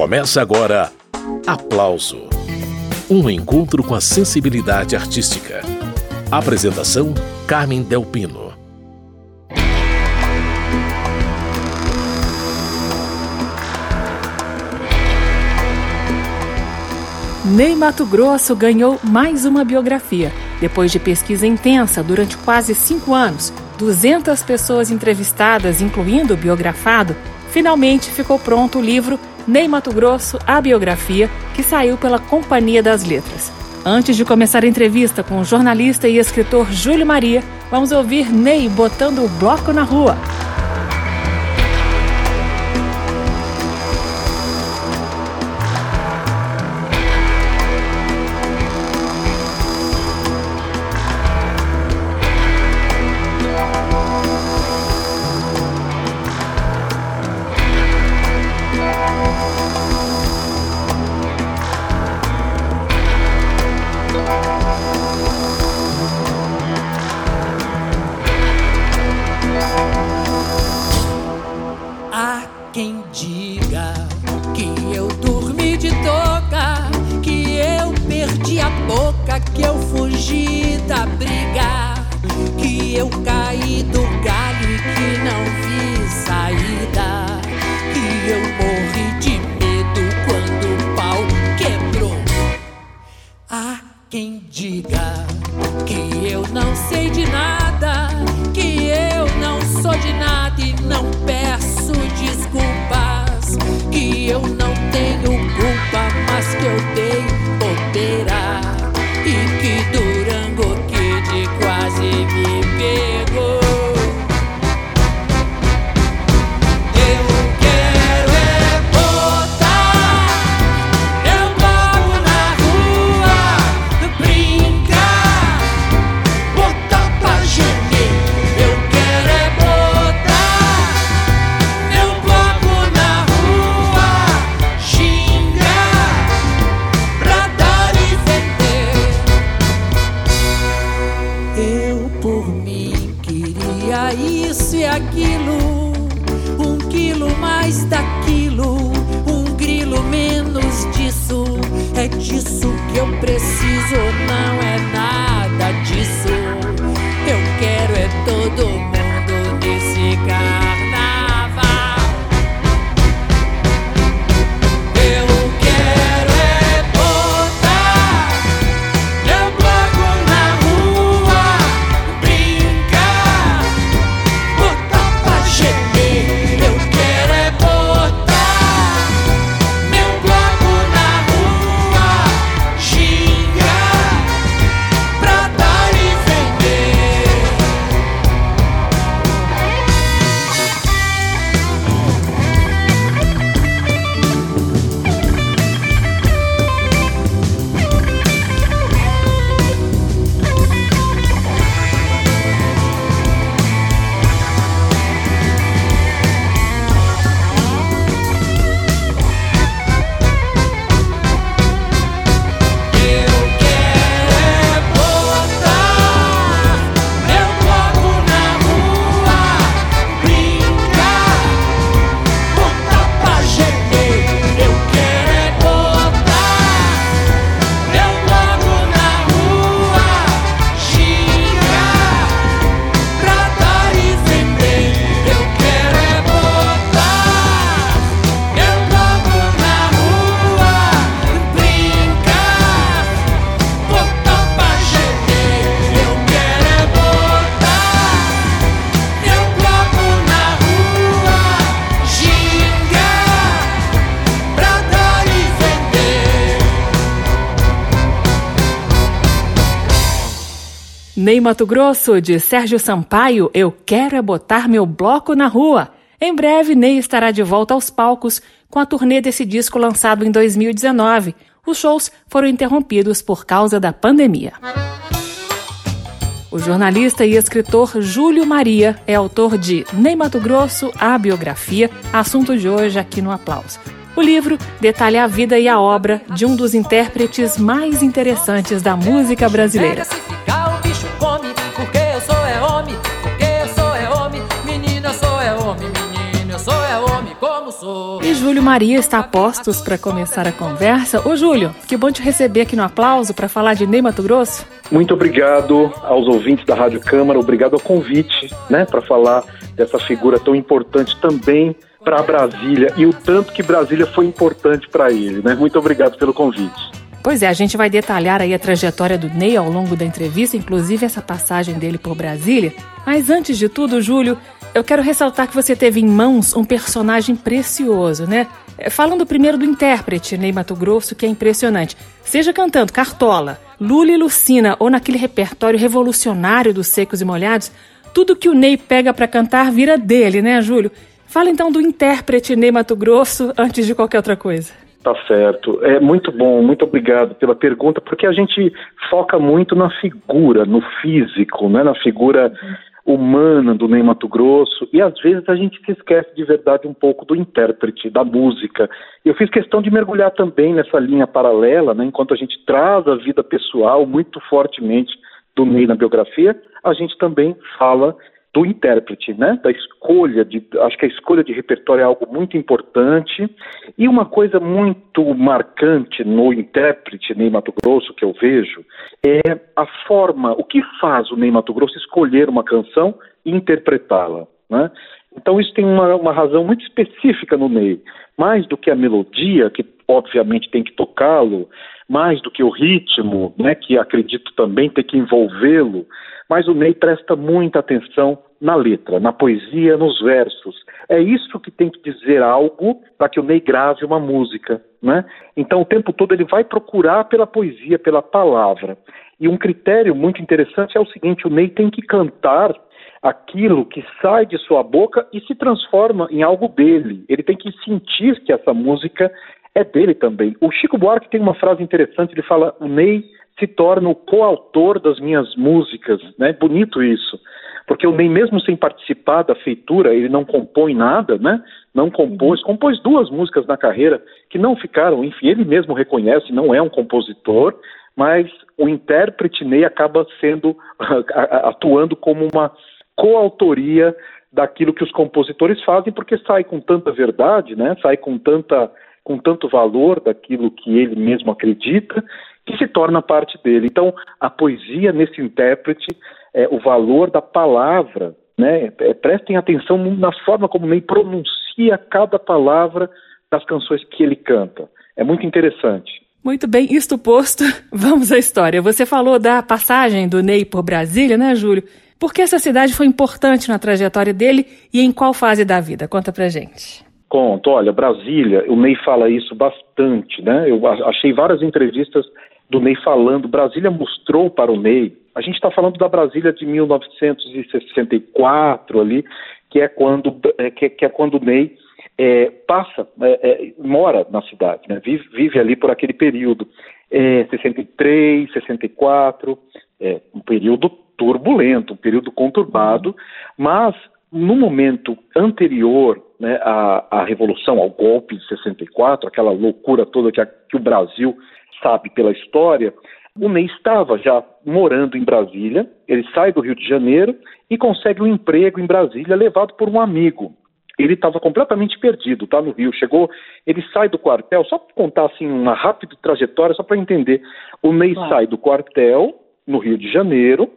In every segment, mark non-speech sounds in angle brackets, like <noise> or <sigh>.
Começa agora Aplauso um encontro com a sensibilidade artística. Apresentação: Carmen Delpino. Ney Mato Grosso ganhou mais uma biografia. Depois de pesquisa intensa durante quase cinco anos, 200 pessoas entrevistadas, incluindo o biografado, finalmente ficou pronto o livro Ney Mato Grosso, a biografia, que saiu pela Companhia das Letras. Antes de começar a entrevista com o jornalista e escritor Júlio Maria, vamos ouvir Ney botando o bloco na rua. Ney Mato Grosso, de Sérgio Sampaio, Eu Quero é Botar Meu Bloco na Rua. Em breve, Ney estará de volta aos palcos com a turnê desse disco lançado em 2019. Os shows foram interrompidos por causa da pandemia. O jornalista e escritor Júlio Maria é autor de Ney Mato Grosso, a biografia, assunto de hoje aqui no Aplauso. O livro detalha a vida e a obra de um dos intérpretes mais interessantes da música brasileira. Júlio Maria está a postos para começar a conversa. Ô Júlio, que bom te receber aqui no aplauso para falar de Ney Mato Grosso. Muito obrigado aos ouvintes da Rádio Câmara, obrigado ao convite, né, para falar dessa figura tão importante também para Brasília e o tanto que Brasília foi importante para ele, né? Muito obrigado pelo convite. Pois é, a gente vai detalhar aí a trajetória do Ney ao longo da entrevista, inclusive essa passagem dele por Brasília. Mas antes de tudo, Júlio, eu quero ressaltar que você teve em mãos um personagem precioso, né? É, falando primeiro do intérprete Ney Mato Grosso, que é impressionante. Seja cantando Cartola, Lula e Lucina ou naquele repertório revolucionário dos Secos e Molhados, tudo que o Ney pega para cantar vira dele, né, Júlio? Fala então do intérprete Ney Mato Grosso antes de qualquer outra coisa. Tá certo. É muito bom, muito obrigado pela pergunta, porque a gente foca muito na figura, no físico, né, na figura humana do Ney Mato Grosso e às vezes a gente se esquece de verdade um pouco do intérprete, da música. Eu fiz questão de mergulhar também nessa linha paralela, né, enquanto a gente traz a vida pessoal muito fortemente do Ney na biografia, a gente também fala do intérprete, né? Da escolha de, acho que a escolha de repertório é algo muito importante e uma coisa muito marcante no intérprete Ney Mato Grosso que eu vejo é a forma, o que faz o Ney Mato Grosso escolher uma canção e interpretá-la, né? Então isso tem uma, uma razão muito específica no Ney, mais do que a melodia que obviamente tem que tocá-lo, mais do que o ritmo, né? Que acredito também ter que envolvê-lo mas o Ney presta muita atenção na letra, na poesia, nos versos. É isso que tem que dizer algo para que o Ney grave uma música, né? Então o tempo todo ele vai procurar pela poesia, pela palavra. E um critério muito interessante é o seguinte: o Ney tem que cantar aquilo que sai de sua boca e se transforma em algo dele. Ele tem que sentir que essa música é dele também. O Chico Buarque tem uma frase interessante, ele fala: "O Ney se torna o coautor das minhas músicas, né? Bonito isso, porque eu nem mesmo sem participar da feitura, ele não compõe nada, né? Não compôs, uhum. compôs duas músicas na carreira que não ficaram, enfim, ele mesmo reconhece, não é um compositor, mas o intérprete Ney acaba sendo <laughs> atuando como uma coautoria daquilo que os compositores fazem, porque sai com tanta verdade, né? Sai com tanta com tanto valor daquilo que ele mesmo acredita que se torna parte dele. Então, a poesia nesse intérprete, é, o valor da palavra, né? É, prestem atenção na forma como Ney pronuncia cada palavra das canções que ele canta. É muito interessante. Muito bem, isto posto, <laughs> vamos à história. Você falou da passagem do Ney por Brasília, né, Júlio? Por que essa cidade foi importante na trajetória dele e em qual fase da vida? Conta pra gente. Conto, olha, Brasília, o Ney fala isso bastante, né? Eu achei várias entrevistas do Ney falando. Brasília mostrou para o Ney. A gente está falando da Brasília de 1964 ali, que é quando é, que, que é quando o Ney é, passa, é, é mora na cidade, né? vive, vive, ali por aquele período, 63, 64, é, um período turbulento, um período conturbado, mas no momento anterior né, à, à, Revolução, ao golpe de 64, aquela loucura toda que, a, que o Brasil sabe pela história, o Ney estava já morando em Brasília, ele sai do Rio de Janeiro e consegue um emprego em Brasília levado por um amigo. Ele estava completamente perdido, tá no Rio. Chegou, ele sai do quartel, só para contar assim uma rápida trajetória, só para entender. O Ney claro. sai do quartel no Rio de Janeiro,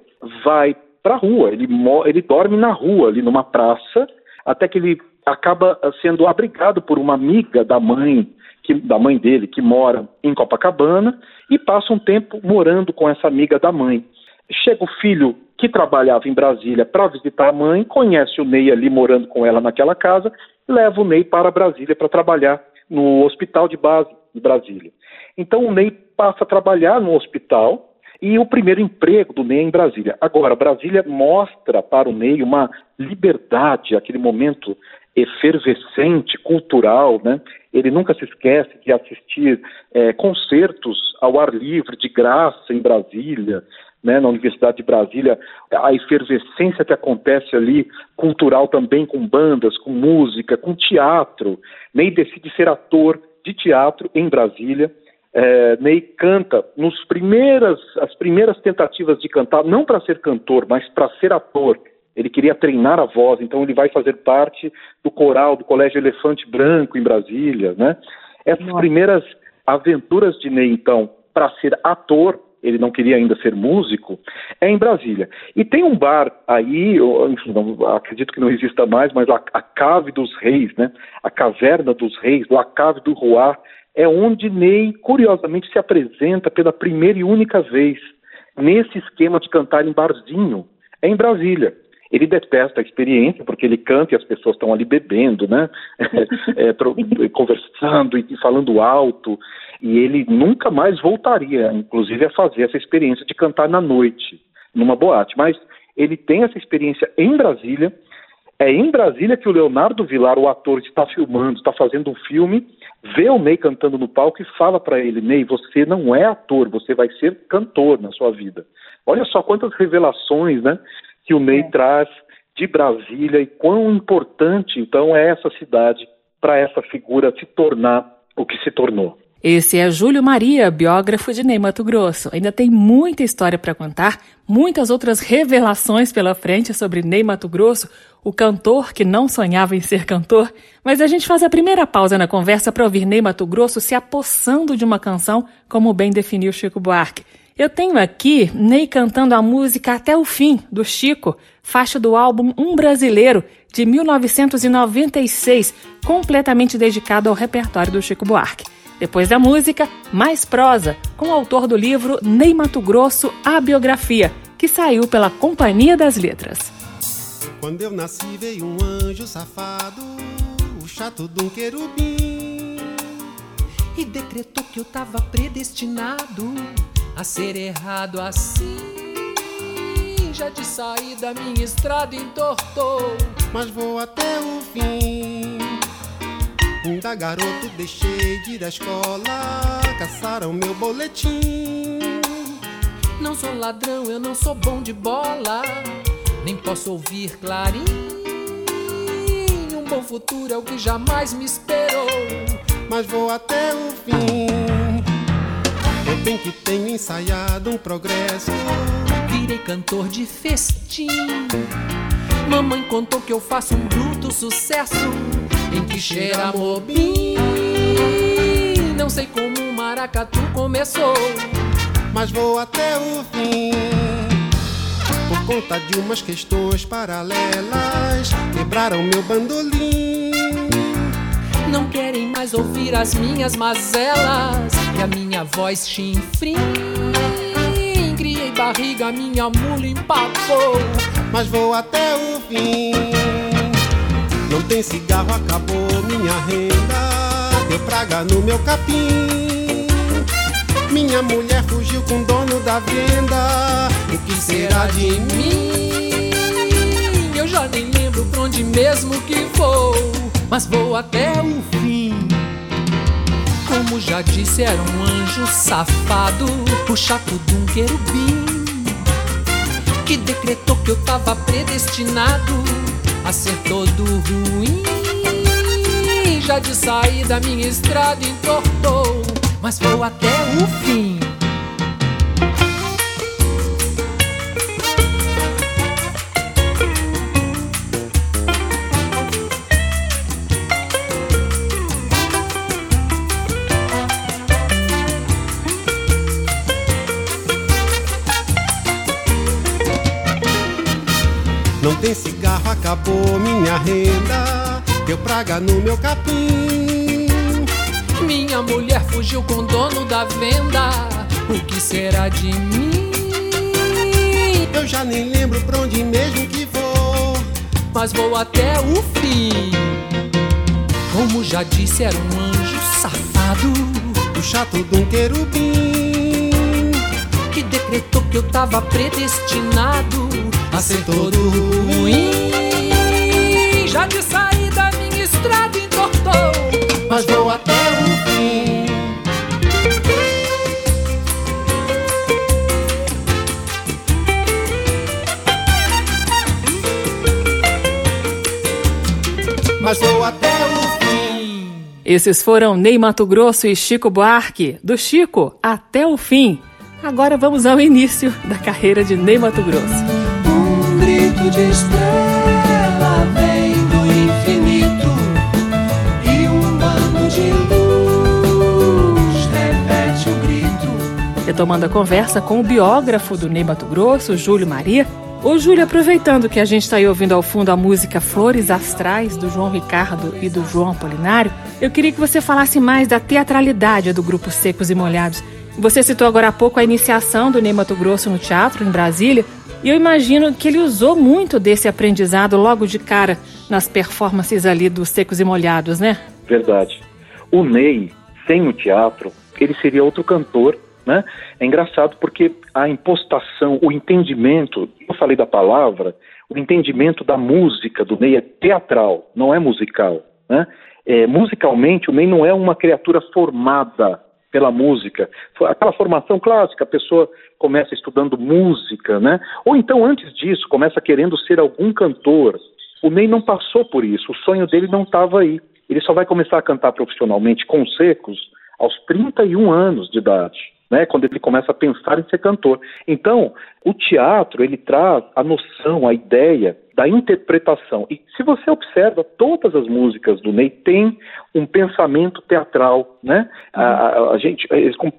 vai para a rua, ele, ele dorme na rua, ali numa praça, até que ele acaba sendo abrigado por uma amiga da mãe, que, da mãe dele, que mora em Copacabana, e passa um tempo morando com essa amiga da mãe. Chega o filho que trabalhava em Brasília para visitar a mãe, conhece o Ney ali morando com ela naquela casa, leva o Ney para Brasília para trabalhar no hospital de base de Brasília. Então o Ney passa a trabalhar no hospital e o primeiro emprego do Ney em Brasília. Agora, Brasília mostra para o Ney uma liberdade, aquele momento efervescente, cultural, né? Ele nunca se esquece de assistir é, concertos ao ar livre, de graça, em Brasília, né, na Universidade de Brasília, a efervescência que acontece ali, cultural também, com bandas, com música, com teatro. Ney decide ser ator de teatro em Brasília é, Ney canta nos primeiras, as primeiras tentativas de cantar, não para ser cantor, mas para ser ator Ele queria treinar a voz, então ele vai fazer parte do coral do Colégio Elefante Branco em Brasília, né? Essas Nossa. primeiras aventuras de Ney, então, para ser ator, ele não queria ainda ser músico, é em Brasília. E tem um bar aí, enfim, não, acredito que não exista mais, mas a, a, Cave dos Reis, né? A Caverna dos Reis, La Cave do Roi, é onde Ney, curiosamente, se apresenta pela primeira e única vez nesse esquema de cantar em barzinho, é em Brasília. Ele detesta a experiência, porque ele canta e as pessoas estão ali bebendo, né? <laughs> é, é, conversando e falando alto. E ele nunca mais voltaria, inclusive, a fazer essa experiência de cantar na noite, numa boate. Mas ele tem essa experiência em Brasília. É em Brasília que o Leonardo Vilar, o ator, está filmando, está fazendo um filme, vê o Ney cantando no palco e fala para ele: Ney, você não é ator, você vai ser cantor na sua vida. Olha só quantas revelações, né? que o Ney é. traz de Brasília e quão importante então é essa cidade para essa figura se tornar o que se tornou. Esse é Júlio Maria, biógrafo de Ney Mato Grosso. Ainda tem muita história para contar, muitas outras revelações pela frente sobre Ney Mato Grosso, o cantor que não sonhava em ser cantor. Mas a gente faz a primeira pausa na conversa para ouvir Ney Mato Grosso se apossando de uma canção, como bem definiu Chico Buarque. Eu tenho aqui Ney cantando a música Até o Fim, do Chico, faixa do álbum Um Brasileiro, de 1996, completamente dedicado ao repertório do Chico Buarque. Depois da música, mais prosa, com o autor do livro Ney Mato Grosso, A Biografia, que saiu pela Companhia das Letras. Quando eu nasci veio um anjo safado, o chato de um querubim, e decretou que eu tava predestinado a ser errado assim. Já de sair da minha estrada entortou, mas vou até o fim. Ainda garoto deixei de ir da escola, caçaram meu boletim. Não sou ladrão, eu não sou bom de bola, nem posso ouvir clarim. Um bom futuro é o que jamais me esperou, mas vou até o fim. Eu bem que tenho ensaiado um progresso. Virei cantor de festim. Mamãe contou que eu faço um bruto sucesso. Em que cheira mobim. Não sei como o maracatu começou. Mas vou até o fim. Por conta de umas questões paralelas, quebraram meu bandolim. Não querem mais ouvir as minhas mazelas e a minha voz chinfrim. Criei barriga, minha mula empapou, mas vou até o fim. Não tem cigarro, acabou minha renda, deu praga no meu capim. Minha mulher fugiu com o dono da venda, o que será de mim? Eu já nem lembro pra onde mesmo que vou mas vou até o fim. Como já disse, era um anjo safado, o chato de um querubim, que decretou que eu tava predestinado a ser todo ruim. Já de sair da minha estrada entortou, mas vou até o fim. Tem cigarro, acabou minha renda. Deu praga no meu capim. Minha mulher fugiu com o dono da venda. O que será de mim? Eu já nem lembro pra onde mesmo que vou. Mas vou até o fim. Como já disse, era um anjo safado. O chato de um querubim. Que decretou que eu tava predestinado a ser todo ruim. Já de sair da minha estrada entortou, mas vou até o fim. Mas vou até o fim. Esses foram Ney Mato Grosso e Chico Buarque, do Chico até o fim. Agora vamos ao início da carreira de Ney Mato Grosso. De estrela vem do infinito e um bando de luz repete o grito. Retomando a conversa com o biógrafo do Ney Mato Grosso, Júlio Maria, Ô, Júlio, aproveitando que a gente está aí ouvindo ao fundo a música Flores Astrais, do João Ricardo e do João Apolinário, eu queria que você falasse mais da teatralidade do grupo Secos e Molhados. Você citou agora há pouco a iniciação do Ney Mato Grosso no teatro, em Brasília, e eu imagino que ele usou muito desse aprendizado logo de cara nas performances ali dos Secos e Molhados, né? Verdade. O Ney, sem o teatro, ele seria outro cantor né? É engraçado porque a impostação, o entendimento, eu falei da palavra, o entendimento da música do Ney é teatral, não é musical. Né? É, musicalmente, o Ney não é uma criatura formada pela música. Aquela formação clássica, a pessoa começa estudando música, né? ou então antes disso, começa querendo ser algum cantor. O Ney não passou por isso, o sonho dele não estava aí. Ele só vai começar a cantar profissionalmente com secos aos 31 anos de idade né, quando ele começa a pensar em ser cantor. Então, o teatro, ele traz a noção, a ideia da interpretação. E se você observa, todas as músicas do Ney têm um pensamento teatral, né? A, a, a gente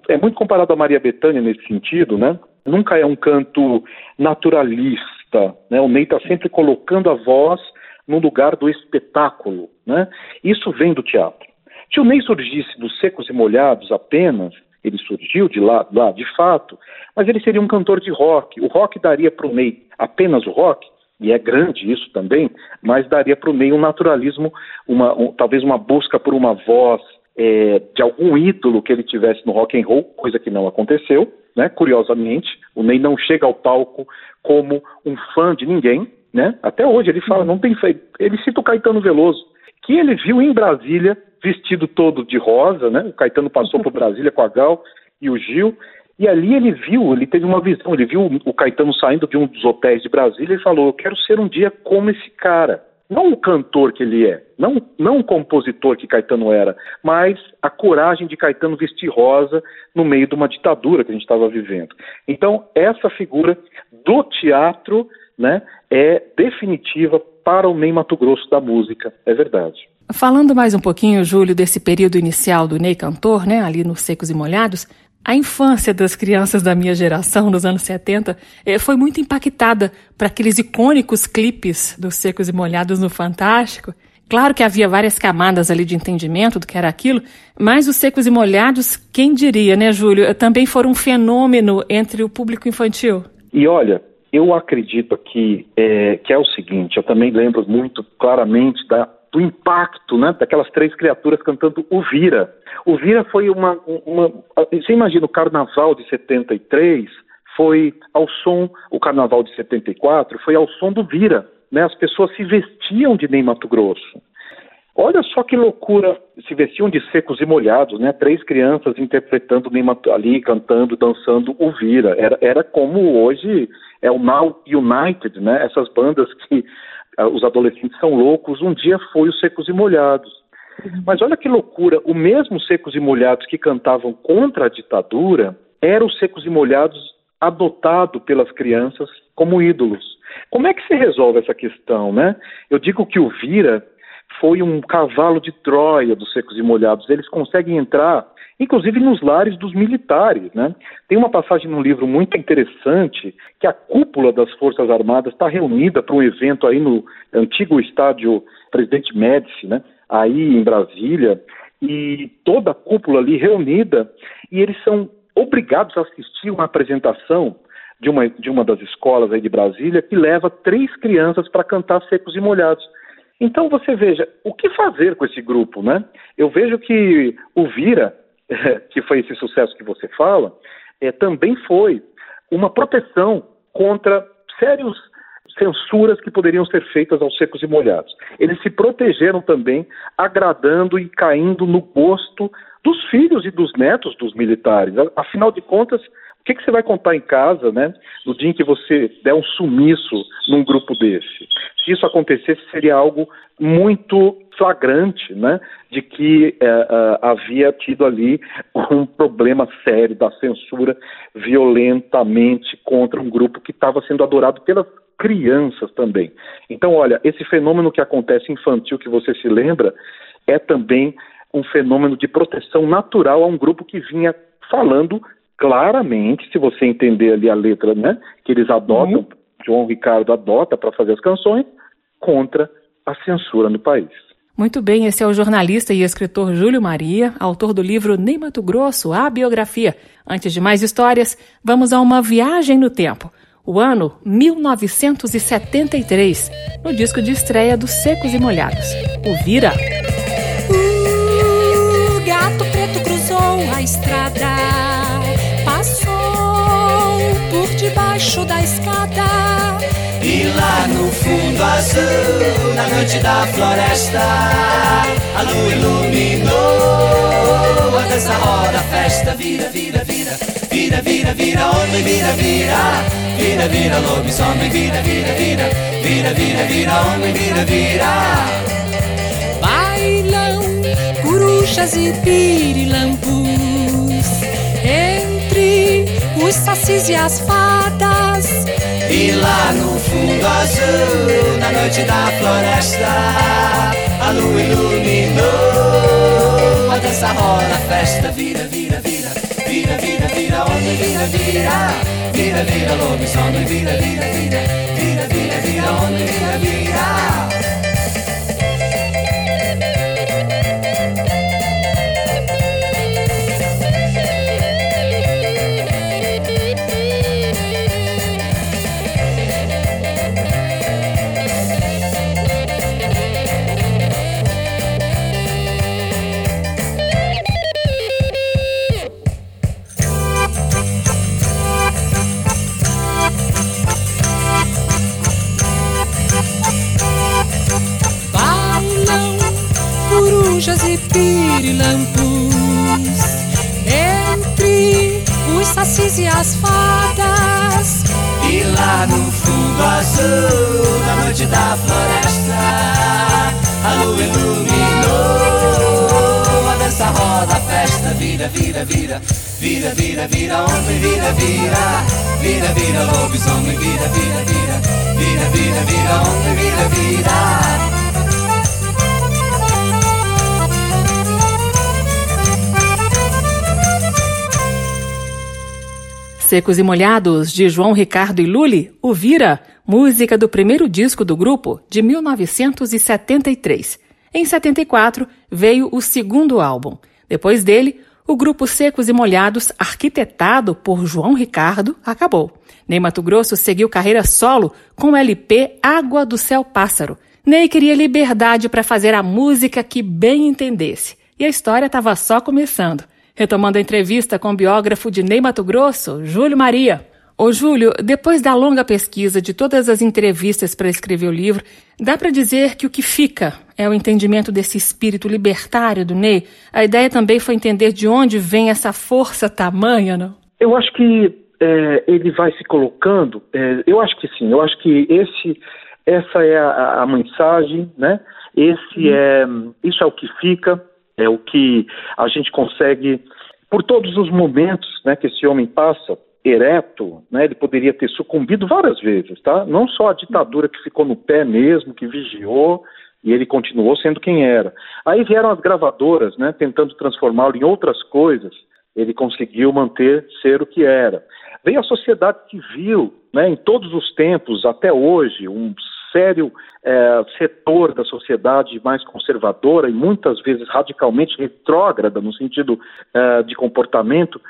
é muito comparado a Maria Bethânia nesse sentido, né? Nunca é um canto naturalista, né? O Ney está sempre colocando a voz no lugar do espetáculo, né? Isso vem do teatro. Se o Ney surgisse dos secos e molhados apenas, ele surgiu de lá, lá de fato, mas ele seria um cantor de rock. O rock daria para o Ney apenas o rock, e é grande isso também, mas daria para o Ney um naturalismo, uma, um, talvez uma busca por uma voz é, de algum ídolo que ele tivesse no rock and roll, coisa que não aconteceu, né? Curiosamente, o Ney não chega ao palco como um fã de ninguém, né? Até hoje ele fala, não tem feito. Ele cita o Caetano Veloso, que ele viu em Brasília vestido todo de rosa, né? O Caetano passou por Brasília com a Gal e o Gil, e ali ele viu, ele teve uma visão, ele viu o Caetano saindo de um dos hotéis de Brasília e falou: Eu quero ser um dia como esse cara. Não o cantor que ele é, não, não o compositor que Caetano era, mas a coragem de Caetano vestir rosa no meio de uma ditadura que a gente estava vivendo. Então, essa figura do teatro né, é definitiva para o Ney Mato Grosso da música, é verdade. Falando mais um pouquinho, Júlio, desse período inicial do Ney Cantor, né, ali nos Secos e Molhados, a infância das crianças da minha geração, nos anos 70, eh, foi muito impactada para aqueles icônicos clipes dos Secos e Molhados no Fantástico. Claro que havia várias camadas ali de entendimento do que era aquilo, mas os Secos e Molhados, quem diria, né, Júlio, também foram um fenômeno entre o público infantil. E olha, eu acredito que é, que é o seguinte, eu também lembro muito claramente da do impacto né, daquelas três criaturas cantando o Vira. O Vira foi uma, uma. Você imagina o carnaval de 73 foi ao som, o carnaval de 74 foi ao som do Vira. Né, as pessoas se vestiam de Ney Mato Grosso. Olha só que loucura, se vestiam de secos e molhados, né? Três crianças interpretando ali, cantando, dançando o Vira. Era, era como hoje é o Now United, né? Essas bandas que ah, os adolescentes são loucos, um dia foi os Secos e Molhados. Mas olha que loucura, o mesmo Secos e Molhados que cantavam contra a ditadura era os Secos e Molhados adotado pelas crianças como ídolos. Como é que se resolve essa questão, né? Eu digo que o Vira foi um cavalo de Troia dos Secos e Molhados. Eles conseguem entrar inclusive nos lares dos militares. Né? Tem uma passagem no livro muito interessante que a cúpula das Forças Armadas está reunida para um evento aí no antigo estádio Presidente Médici, né? aí em Brasília, e toda a cúpula ali reunida, e eles são obrigados a assistir uma apresentação de uma, de uma das escolas aí de Brasília que leva três crianças para cantar secos e molhados. Então você veja, o que fazer com esse grupo, né? Eu vejo que o Vira <laughs> que foi esse sucesso que você fala, é, também foi uma proteção contra sérios censuras que poderiam ser feitas aos secos e molhados. Eles se protegeram também, agradando e caindo no gosto dos filhos e dos netos dos militares. Afinal de contas, o que, que, você vai contar em casa, né, no dia em que você der um sumiço num grupo desse? Se isso acontecesse, seria algo muito flagrante, né, de que é, é, havia tido ali um problema sério da censura violentamente contra um grupo que estava sendo adorado pelas crianças também. Então, olha, esse fenômeno que acontece infantil que você se lembra é também um fenômeno de proteção natural a um grupo que vinha falando claramente, se você entender ali a letra, né, que eles adotam, uhum. João Ricardo adota para fazer as canções, contra a censura no país. Muito bem, esse é o jornalista e escritor Júlio Maria, autor do livro Nem Mato Grosso, a biografia. Antes de mais histórias, vamos a uma viagem no tempo. O ano 1973, no disco de estreia dos Secos e Molhados, o Vira. O gato preto cruzou a estrada, lá no fundo azul, na noite da floresta, a lua iluminou. A dança roda, a festa vira, vira, vira, vira, vira, vira, homem, vira, vira, vira, vira, lobisomem, vira, vira, vira, vira, vira, vira, homem, vira, vira. Bailam corujas e pirilampus os sacis e as fadas e lá no fundo azul, na noite da floresta, a lua iluminou. A dança rola, a festa vira, vira, vira, vira, vira, vira, homem, vira, vira, vira, vira, lobisomem, vira, vira, vira, vira, vira, vira, homem, vira, vira. e Secos e Molhados, de João Ricardo e Lully, o Vira, música do primeiro disco do grupo, de 1973. Em 74, veio o segundo álbum. Depois dele, o grupo Secos e Molhados, arquitetado por João Ricardo, acabou. Ney Mato Grosso seguiu carreira solo com o LP Água do Céu Pássaro. Ney queria liberdade para fazer a música que bem entendesse. E a história estava só começando. Retomando a entrevista com o biógrafo de Ney Mato Grosso, Júlio Maria. Ô Júlio, depois da longa pesquisa de todas as entrevistas para escrever o livro, dá para dizer que o que fica é o entendimento desse espírito libertário do Ney? A ideia também foi entender de onde vem essa força tamanha, não? Eu acho que é, ele vai se colocando, é, eu acho que sim, eu acho que esse, essa é a, a mensagem, né? Esse hum. é, isso é o que fica, é o que a gente consegue, por todos os momentos né, que esse homem passa, ereto, né, ele poderia ter sucumbido várias vezes, tá? Não só a ditadura que ficou no pé mesmo, que vigiou, e ele continuou sendo quem era. Aí vieram as gravadoras, né, tentando transformá-lo em outras coisas, ele conseguiu manter ser o que era. Veio a sociedade civil, né, em todos os tempos, até hoje, um sério é, setor da sociedade mais conservadora e muitas vezes radicalmente retrógrada no sentido é, de comportamento,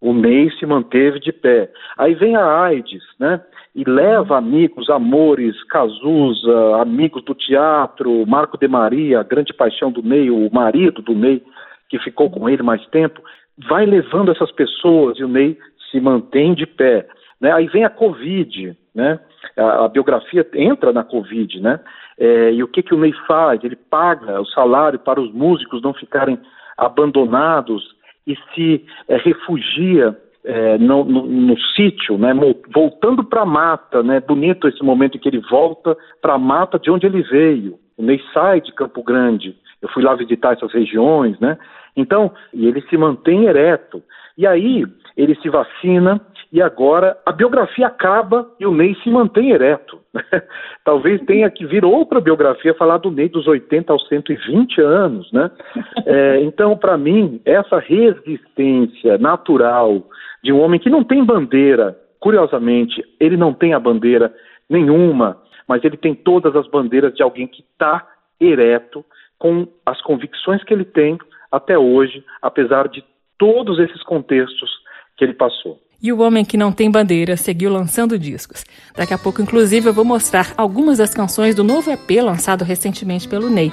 o Ney se manteve de pé. Aí vem a AIDS, né? E leva amigos, amores, Cazuza, amigos do teatro, Marco de Maria, grande paixão do Ney, o marido do Ney, que ficou com ele mais tempo, vai levando essas pessoas e o Ney se mantém de pé. Né? Aí vem a Covid, né? A, a biografia entra na Covid, né? É, e o que, que o Ney faz? Ele paga o salário para os músicos não ficarem abandonados e se é, refugia é, no, no, no, sítio, né, voltando para a mata, né, bonito esse momento em que ele volta para a mata de onde ele veio. O Ney sai de Campo Grande, eu fui lá visitar essas regiões, né, então, e ele se mantém ereto. E aí, ele se vacina, e agora a biografia acaba e o Ney se mantém ereto. <laughs> Talvez tenha que vir outra biografia falar do Ney dos 80 aos 120 anos, né? <laughs> É, então, para mim, essa resistência natural de um homem que não tem bandeira, curiosamente, ele não tem a bandeira nenhuma, mas ele tem todas as bandeiras de alguém que está ereto com as convicções que ele tem até hoje, apesar de todos esses contextos que ele passou. E o Homem que Não Tem Bandeira seguiu lançando discos. Daqui a pouco, inclusive, eu vou mostrar algumas das canções do novo EP lançado recentemente pelo Ney.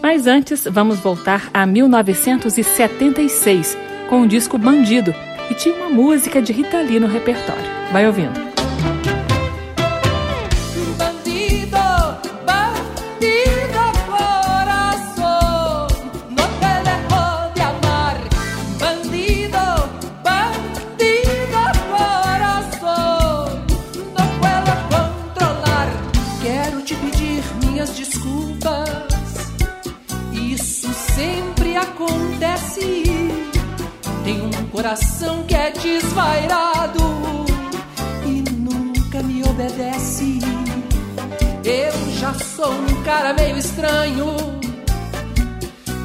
Mas antes, vamos voltar a 1976, com o disco Bandido, e tinha uma música de Rita Lee no repertório. Vai ouvindo. Coração que é desvairado e nunca me obedece. Eu já sou um cara meio estranho.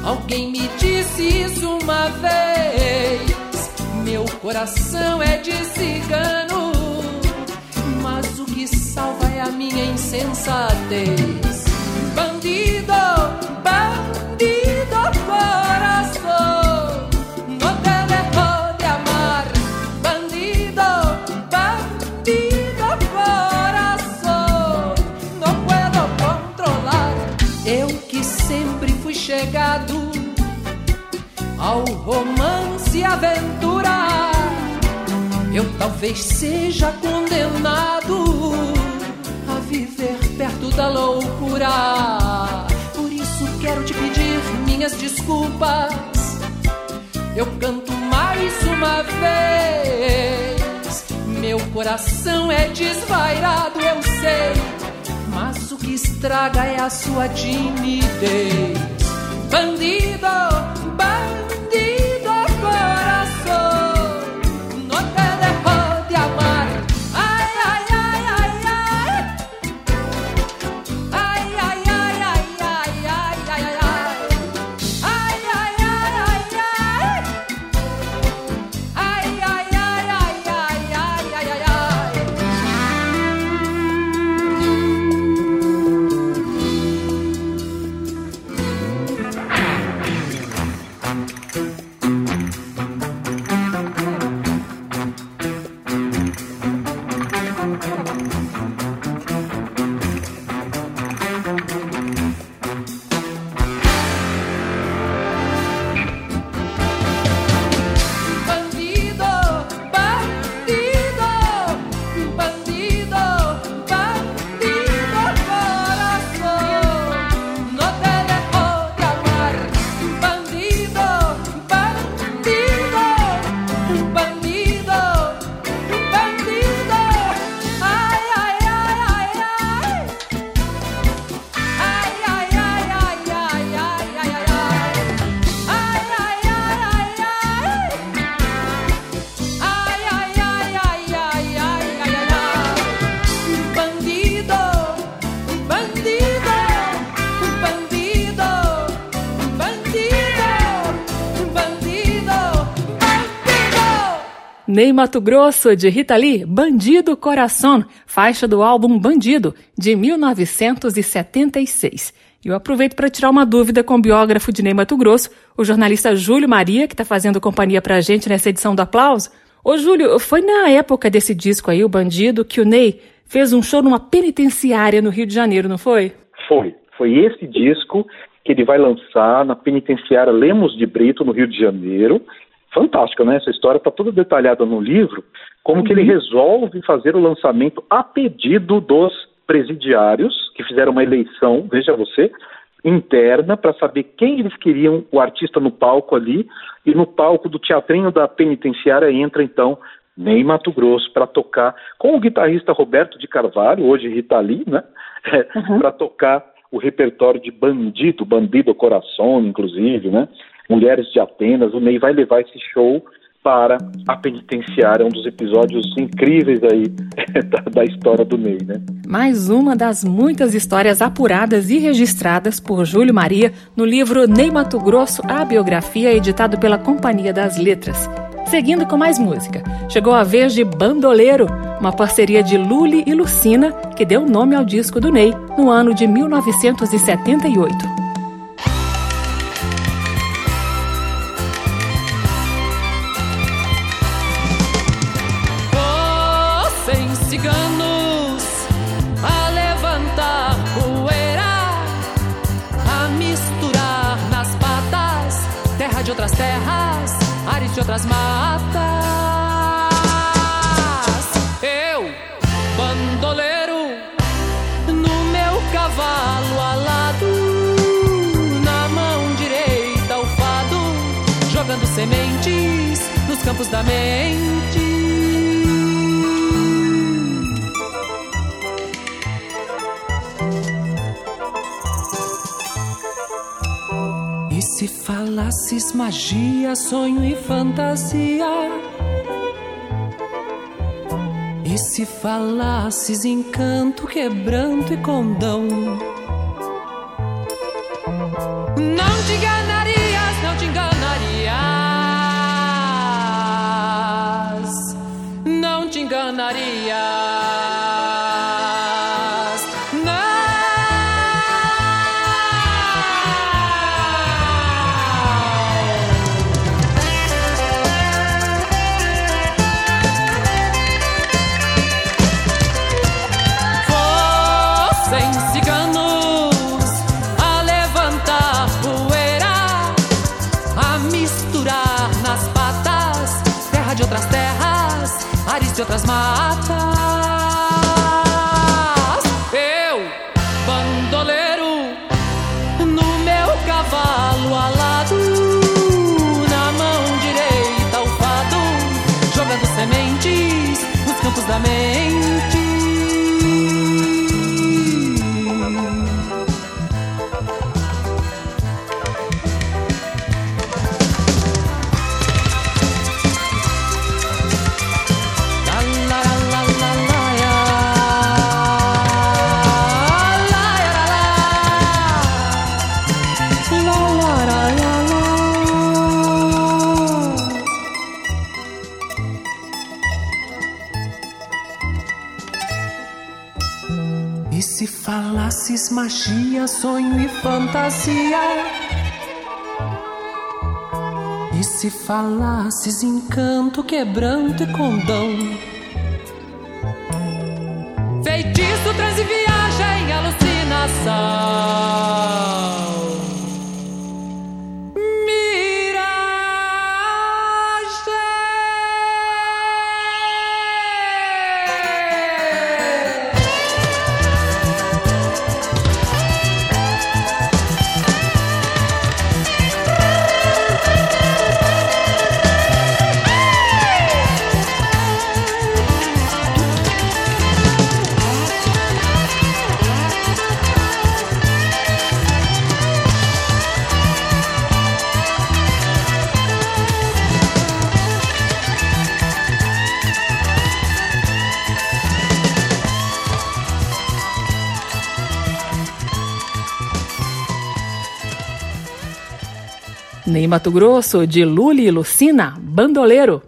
Alguém me disse isso uma vez. Meu coração é de cigano, mas o que salva é a minha insensatez. Bandido, bandido, ao romance e aventura. Eu talvez seja condenado a viver perto da loucura. Por isso quero te pedir minhas desculpas. Eu canto mais uma vez. Meu coração é desvairado, eu sei. Mas o que estraga é a sua timidez bandido, bandido Ney Mato Grosso, de Rita Lee, Bandido Coração, faixa do álbum Bandido, de 1976. E eu aproveito para tirar uma dúvida com o biógrafo de Ney Mato Grosso, o jornalista Júlio Maria, que está fazendo companhia para a gente nessa edição do Aplauso. Ô Júlio, foi na época desse disco aí, o Bandido, que o Ney fez um show numa penitenciária no Rio de Janeiro, não foi? Foi. Foi esse disco que ele vai lançar na penitenciária Lemos de Brito, no Rio de Janeiro. Fantástica, né? Essa história está toda detalhada no livro. Como que ele resolve fazer o lançamento a pedido dos presidiários, que fizeram uma eleição, veja você, interna, para saber quem eles queriam o artista no palco ali. E no palco do teatrinho da penitenciária entra então Ney Mato Grosso para tocar com o guitarrista Roberto de Carvalho, hoje Rita Lee, né? <laughs> para tocar o repertório de Bandido, Bandido Coração, inclusive, né? Mulheres de Atenas. O Ney vai levar esse show para a penitenciária, um dos episódios incríveis aí <laughs> da, história do Ney, né? Mais uma das muitas histórias apuradas e registradas por Júlio Maria no livro Ney Mato Grosso, a biografia, editado pela Companhia das Letras. Seguindo com mais música, chegou a vez de Bandoleiro, uma parceria de Luli e Lucina que deu nome ao disco do Ney no ano de 1978. De outras matas. Eu, bandoleiro, no meu cavalo alado, na mão direita o fado, jogando sementes nos campos da mente. Se falasses magia, sonho e fantasia. E se falasses encanto, quebranto e condão. Magia, sonho e fantasia. E se falasses encanto, quebranto e condão? Mato Grosso, de Luli e Lucina, Bandoleiro.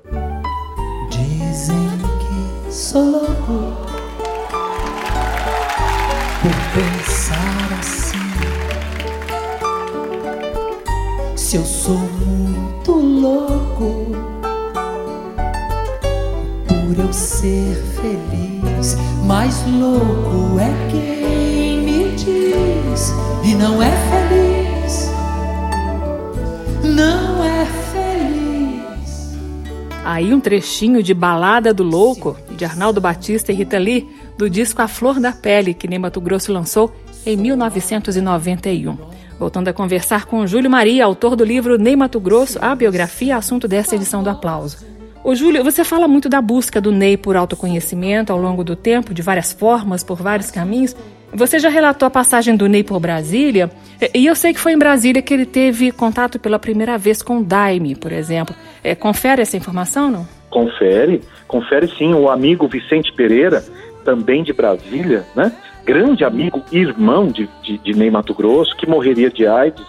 Um trechinho de Balada do Louco, de Arnaldo Batista e Rita Lee, do disco A Flor da Pele, que Ney Mato Grosso lançou em 1991. Voltando a conversar com Júlio Maria, autor do livro Ney Mato Grosso, a biografia, assunto desta edição do Aplauso. Ô Júlio, você fala muito da busca do Ney por autoconhecimento ao longo do tempo, de várias formas, por vários caminhos. Você já relatou a passagem do Ney por Brasília, e eu sei que foi em Brasília que ele teve contato pela primeira vez com o Daime, por exemplo. É, confere essa informação, não? Confere, confere sim. O amigo Vicente Pereira, também de Brasília, né? Grande amigo, irmão de, de, de Ney Mato Grosso, que morreria de AIDS,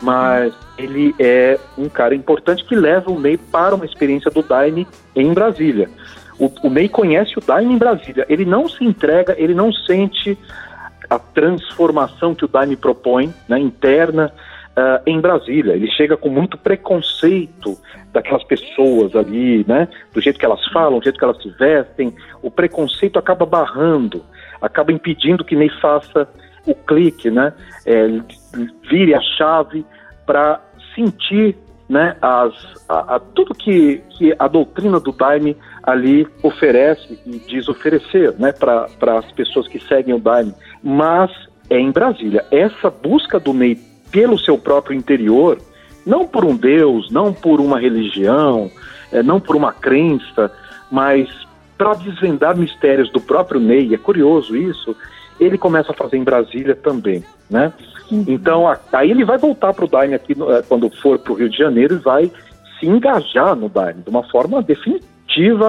mas ele é um cara importante que leva o Ney para uma experiência do Daime em Brasília. O, o Ney conhece o Daime em Brasília. Ele não se entrega, ele não sente a transformação que o Daime propõe, né, interna, uh, em Brasília. Ele chega com muito preconceito daquelas pessoas ali, né, do jeito que elas falam, do jeito que elas se vestem. O preconceito acaba barrando, acaba impedindo que Ney faça o clique, né, é, vire a chave para sentir né, as, a, a, tudo que, que a doutrina do Daime ali oferece e diz oferecer né, para as pessoas que seguem o Daime. Mas é em Brasília. Essa busca do Ney pelo seu próprio interior, não por um Deus, não por uma religião, é, não por uma crença, mas para desvendar mistérios do próprio Ney, é curioso isso, ele começa a fazer em Brasília também, né? Uhum. Então, aí ele vai voltar para o Daime aqui, eh, quando for para o Rio de Janeiro, e vai se engajar no Daime, de uma forma definitiva,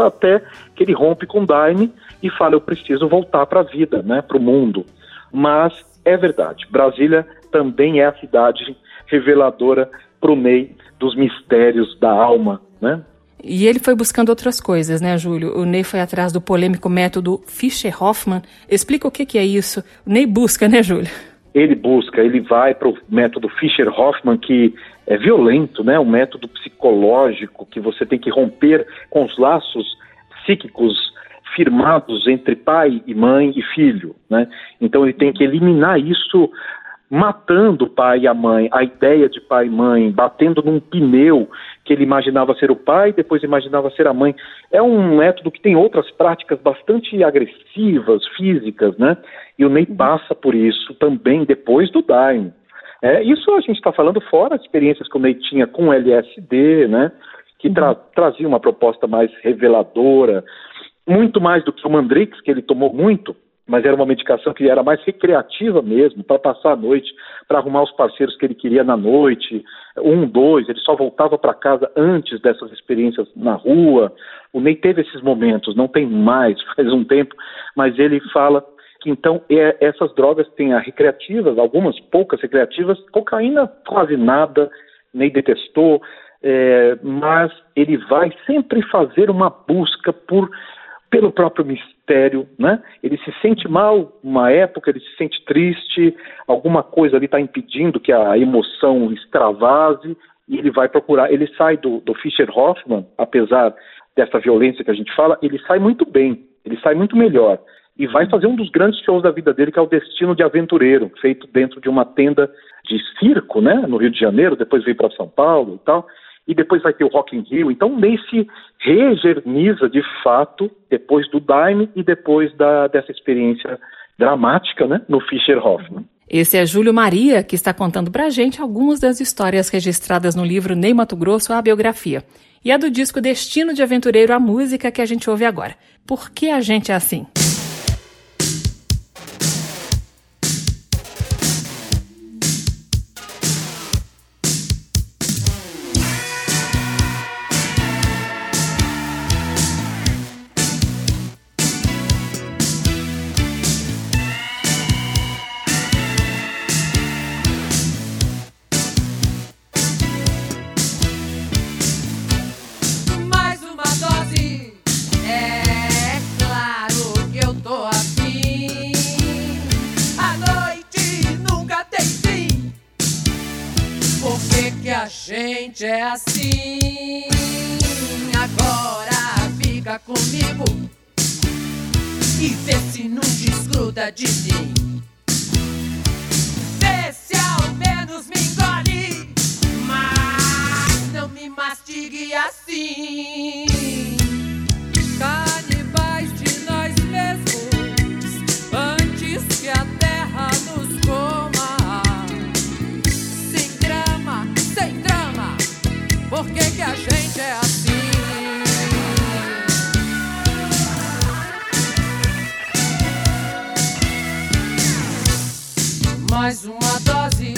até que ele rompe com Daime e fala, eu preciso voltar para a vida, né, para o mundo. Mas é verdade, Brasília também é a cidade reveladora para o Ney dos mistérios da alma, né? E ele foi buscando outras coisas, né, Júlio? O Ney foi atrás do polêmico método Fischer-Hoffman. Explica o que, que é isso. O Ney busca, né, Júlio? Ele busca, ele vai para o método Fischer-Hoffman, que é violento, né? Um método psicológico que você tem que romper com os laços psíquicos firmados entre pai e mãe e filho, né? Então ele tem que eliminar isso matando o pai e a mãe, a ideia de pai e mãe, batendo num pneu que ele imaginava ser o pai, depois imaginava ser a mãe. É um método que tem outras práticas bastante agressivas, físicas, né? E o Ney passa por isso também depois do Daime. É, isso a gente está falando fora as experiências que o Ney tinha com o LSD, né? Que tra uhum. trazia uma proposta mais reveladora, muito mais do que o Mandrix, que ele tomou muito, mas era uma medicação que era mais recreativa mesmo, para passar a noite, para arrumar os parceiros que ele queria na noite, um, dois, ele só voltava para casa antes dessas experiências na rua. O Ney teve esses momentos, não tem mais, <laughs> faz um tempo, mas ele fala que então é, essas drogas têm a recreativas, algumas poucas recreativas, cocaína quase nada, Ney detestou, é, mas ele vai sempre fazer uma busca por pelo próprio mistério, né? Ele se sente mal uma época, ele se sente triste, alguma coisa ali está impedindo que a emoção extravase e ele vai procurar. Ele sai do, do Fischer Hoffman, apesar dessa violência que a gente fala, ele sai muito bem, ele sai muito melhor e vai fazer um dos grandes shows da vida dele, que é o Destino de Aventureiro, feito dentro de uma tenda de circo, né, no Rio de Janeiro, depois veio para São Paulo e tal e depois vai ter o Rock in Rio. Então, nem se regerniza de fato depois do Daime e depois da, dessa experiência dramática né, no Fischer Hoffman. Esse é Júlio Maria, que está contando para a gente algumas das histórias registradas no livro Ney Mato Grosso, a biografia. E é do disco Destino de Aventureiro, a música que a gente ouve agora. Por que a gente é assim? Gente é assim. Agora fica comigo e vê se não desgruda de mim. Vê se ao menos me engole, que, que a gente é assim? Mais uma dose,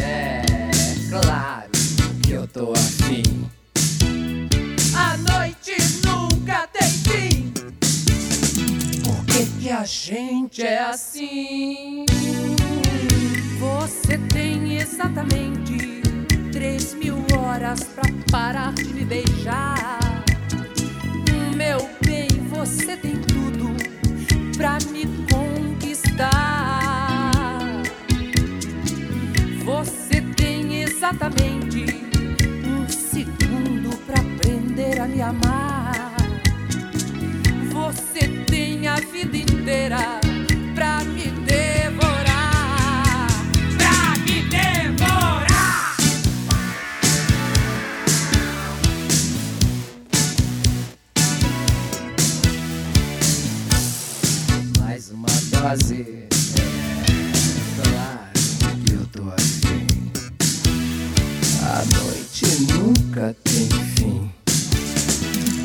é claro que eu tô afim. A noite nunca tem fim. Por que, que a gente é assim? Você tem exatamente três mil horas pra parar de me beijar. Meu bem, você tem tudo pra me conquistar. Você tem exatamente um segundo pra aprender a me amar. Você tem a vida inteira dose. É claro que eu tô afim. A noite nunca tem fim.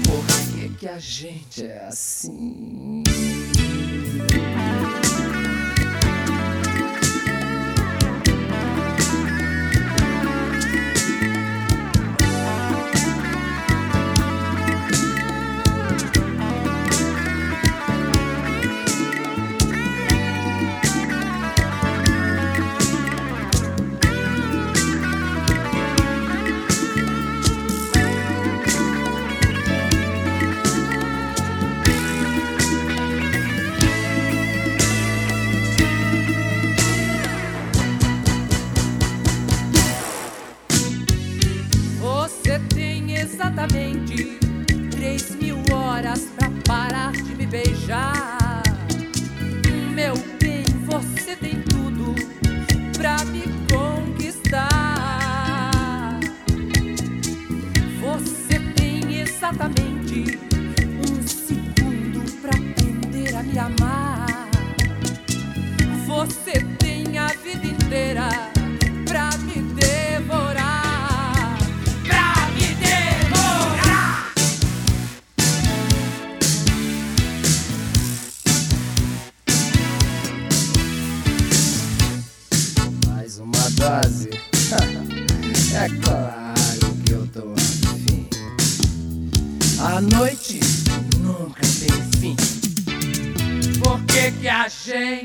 Por que, que a gente é assim?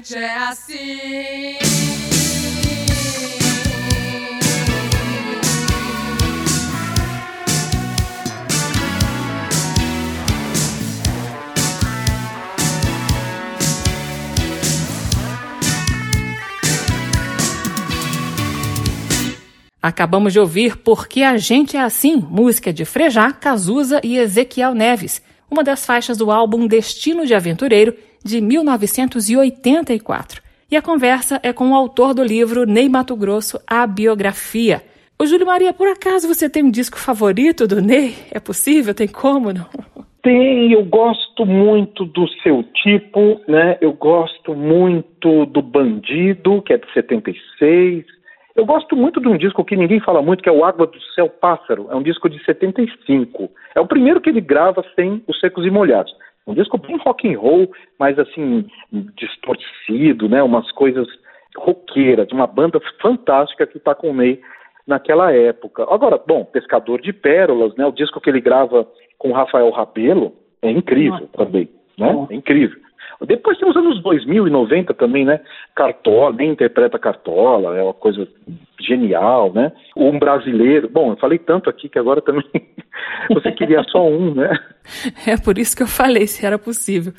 Gente é assim? Acabamos de ouvir Porque a Gente é Assim, música de Frejá, Cazuza e Ezequiel Neves, uma das faixas do álbum Destino de Aventureiro, de 1984. E a conversa é com o autor do livro Ney Mato Grosso, A Biografia. Ô Júlio Maria, por acaso você tem um disco favorito do Ney? É possível? Tem como, não? Tem, eu gosto muito do seu tipo, né? Eu gosto muito do Bandido, que é de 76. Eu gosto muito de um disco que ninguém fala muito, que é o Água do Céu Pássaro. É um disco de 75. É o primeiro que ele grava sem os secos e molhados. Um disco bem rock and roll, mas assim, distorcido, né? Umas coisas roqueiras, uma banda fantástica que está com o Ney naquela época. Agora, bom, Pescador de Pérolas, né? O disco que ele grava com o Rafael Rabelo é incrível também, né? É incrível. Depois tem os anos 2000 e 90 também, né? Cartola, nem interpreta Cartola, é uma coisa genial, né? Um brasileiro, bom, eu falei tanto aqui que agora também <laughs> você queria só um, né? É por isso que eu falei se era possível.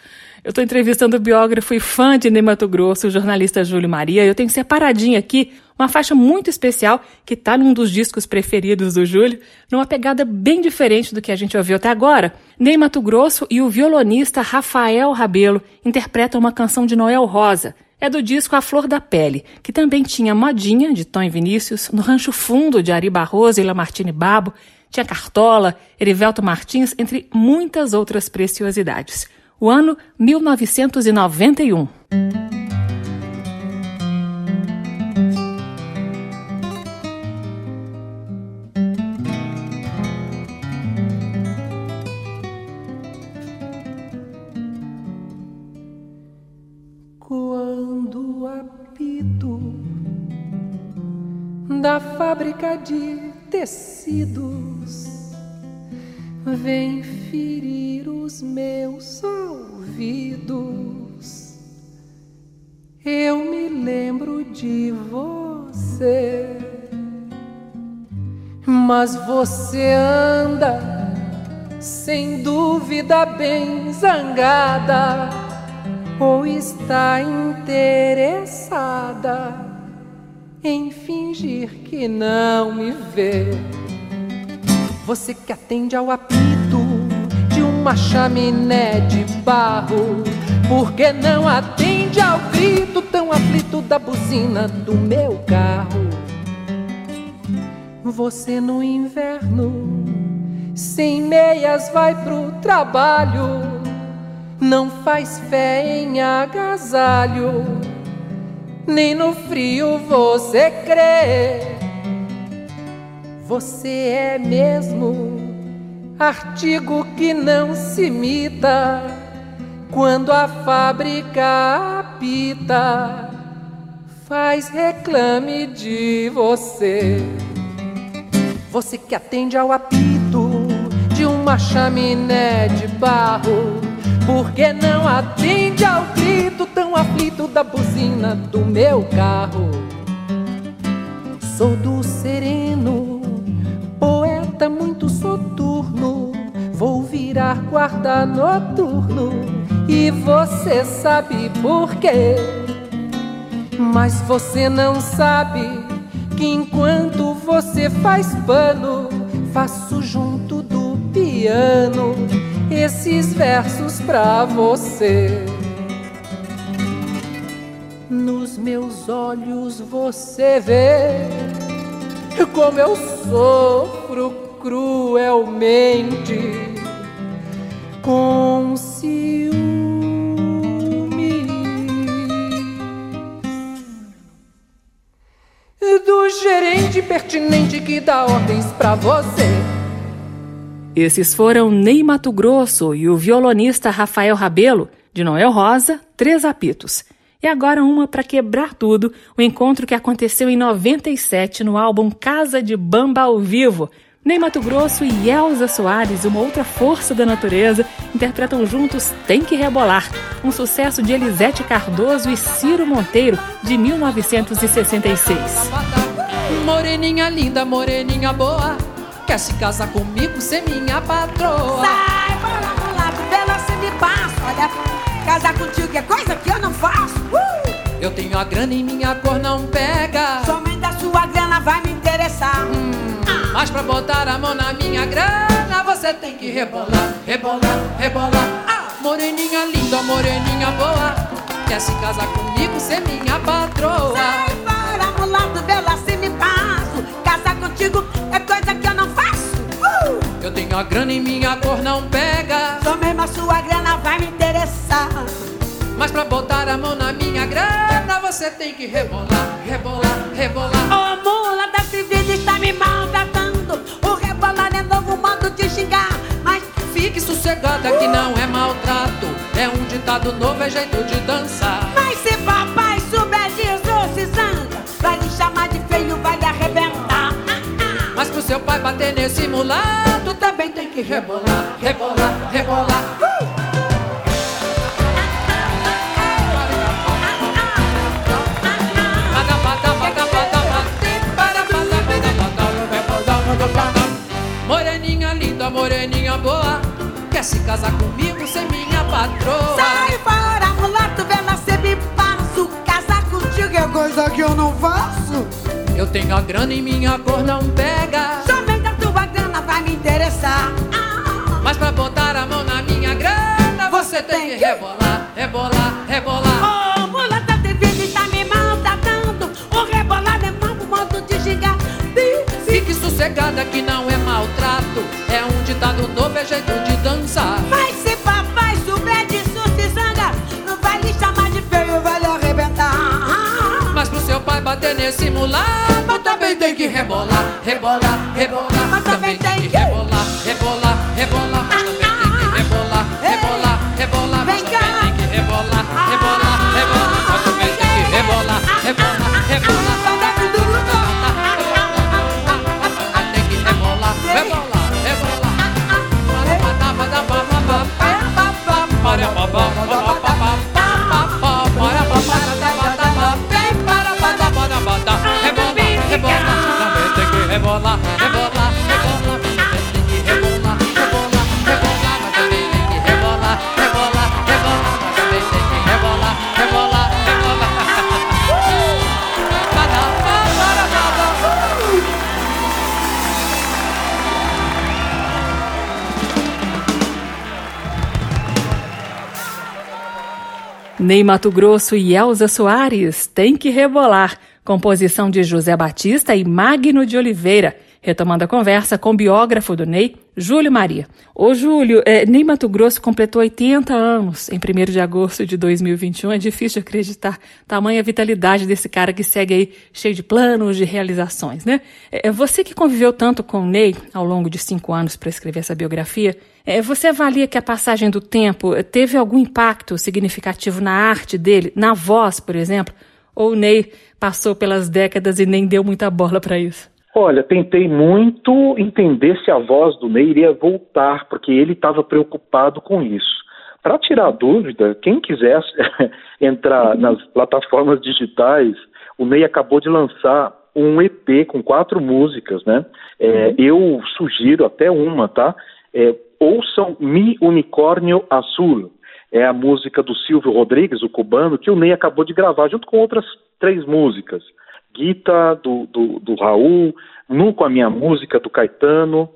Eu estou entrevistando o biógrafo e fã de Ney Mato Grosso, o jornalista Júlio Maria. Eu tenho separadinho aqui uma faixa muito especial que está num dos discos preferidos do Júlio, numa pegada bem diferente do que a gente ouviu até agora. Ney Mato Grosso e o violonista Rafael Rabelo interpretam uma canção de Noel Rosa. É do disco A Flor da Pele, que também tinha Modinha, de Tom e Vinícius, No Rancho Fundo, de Ari Barroso e Lamartine Babo, tinha Cartola, Erivelto Martins, entre muitas outras preciosidades. O ano 1991. Quando apito da fábrica de tecidos vem ferir os meus ouvidos. Eu me lembro de você, mas você anda sem dúvida bem zangada ou está interessada em fingir que não me vê. Você que atende ao apito uma chaminé de barro, por que não atende ao grito tão aflito da buzina do meu carro? Você no inverno, sem meias, vai pro trabalho, não faz fé em agasalho, nem no frio você crê você é mesmo artigo que não se imita quando a fábrica apita. Faz reclame de você. Você que atende ao apito de uma chaminé de barro. Por que não atende ao grito tão aflito da buzina do meu carro? Sou do sereno poeta muito soturno, vou virar guarda noturno e você sabe por quê. Mas você não sabe que enquanto você faz pano, faço junto do piano esses versos pra você. Nos meus olhos você vê como eu sofro cruelmente com ciúme. Do gerente pertinente que dá ordens pra você. Esses foram Ney Mato Grosso e o violonista Rafael Rabelo, de Noel Rosa, Três Apitos. E agora uma para quebrar tudo, o encontro que aconteceu em 97 no álbum Casa de Bamba ao Vivo. Ney Mato Grosso e Elza Soares, uma outra força da natureza, interpretam juntos Tem que Rebolar, um sucesso de Elisete Cardoso e Ciro Monteiro, de 1966. Moreninha linda, moreninha boa, quer se casar comigo, ser minha patroa. Sai, bora, bora, bela, se me passa, olha Casar contigo é coisa que eu não faço. Uh! Eu tenho a grana e minha cor não pega. Somente a sua grana vai me interessar. Hum. Mas pra botar a mão na minha grana, você tem que rebolar, rebolar, rebolar. Ah, moreninha linda, moreninha boa. Quer se casar comigo, ser minha patroa. Sai fora, mulato, vê lá se me passo. Casar contigo é coisa que eu não faço. Uh! Eu tenho a grana e minha cor não pega. Só mesmo a sua grana vai me interessar. Mas pra botar a mão na minha grana, você tem que rebolar, rebolar, rebolar. Ô oh, mula da vida está me maltratando. O rebolar novo modo de xingar. Mas fique sossegada que não é maltrato. É um ditado novo, é jeito de dançar. Mas se papai souber disso, se zanga, vai lhe chamar de feio, vai lhe arrebentar. Mas pro seu pai bater nesse mulato, também tem que rebolar, rebolar, rebolar. Moreninha boa Quer se casar comigo, ser minha patroa. Sai fora, mulato, vê nascer me passo. Casar contigo é coisa que eu não faço. Eu tenho a grana e minha cor não pega. Somente a tua grana vai me interessar. Mas pra botar a mão na minha grana Você tem, tem que rebolar, rebolar, rebolar. Oh, mulata, tem vida e tá me maltratando. O rebolar é mambo, modo de gingar Fique sossegada que não é maltrato ditado novo, é jeito de dançar. Mas se papai souber disso se zanga Não vai lhe chamar de feio, vai lhe arrebentar. Mas pro seu pai bater nesse mulato Também tem que rebolar, rebolar, rebolar. Mas também tem que rebolar, Ney Mato Grosso e Elza Soares tem que rebolar. Composição de José Batista e Magno de Oliveira. Retomando a conversa com o biógrafo do Ney, Júlio Maria. Ô Júlio, é, Ney Mato Grosso completou 80 anos em 1 de agosto de 2021. É difícil acreditar tamanha vitalidade desse cara que segue aí cheio de planos, de realizações, né? É, é você que conviveu tanto com o Ney ao longo de cinco anos para escrever essa biografia, é, você avalia que a passagem do tempo teve algum impacto significativo na arte dele, na voz, por exemplo? Ou o Ney passou pelas décadas e nem deu muita bola para isso? Olha, tentei muito entender se a voz do Ney iria voltar, porque ele estava preocupado com isso. Para tirar dúvida, quem quisesse <laughs> entrar nas plataformas digitais, o Ney acabou de lançar um EP com quatro músicas, né? É, uhum. Eu sugiro até uma, tá? É, ouçam Mi Unicórnio Azul. É a música do Silvio Rodrigues, o cubano, que o Ney acabou de gravar junto com outras três músicas. Guita, do, do, do Raul, Nu com a minha música, do Caetano,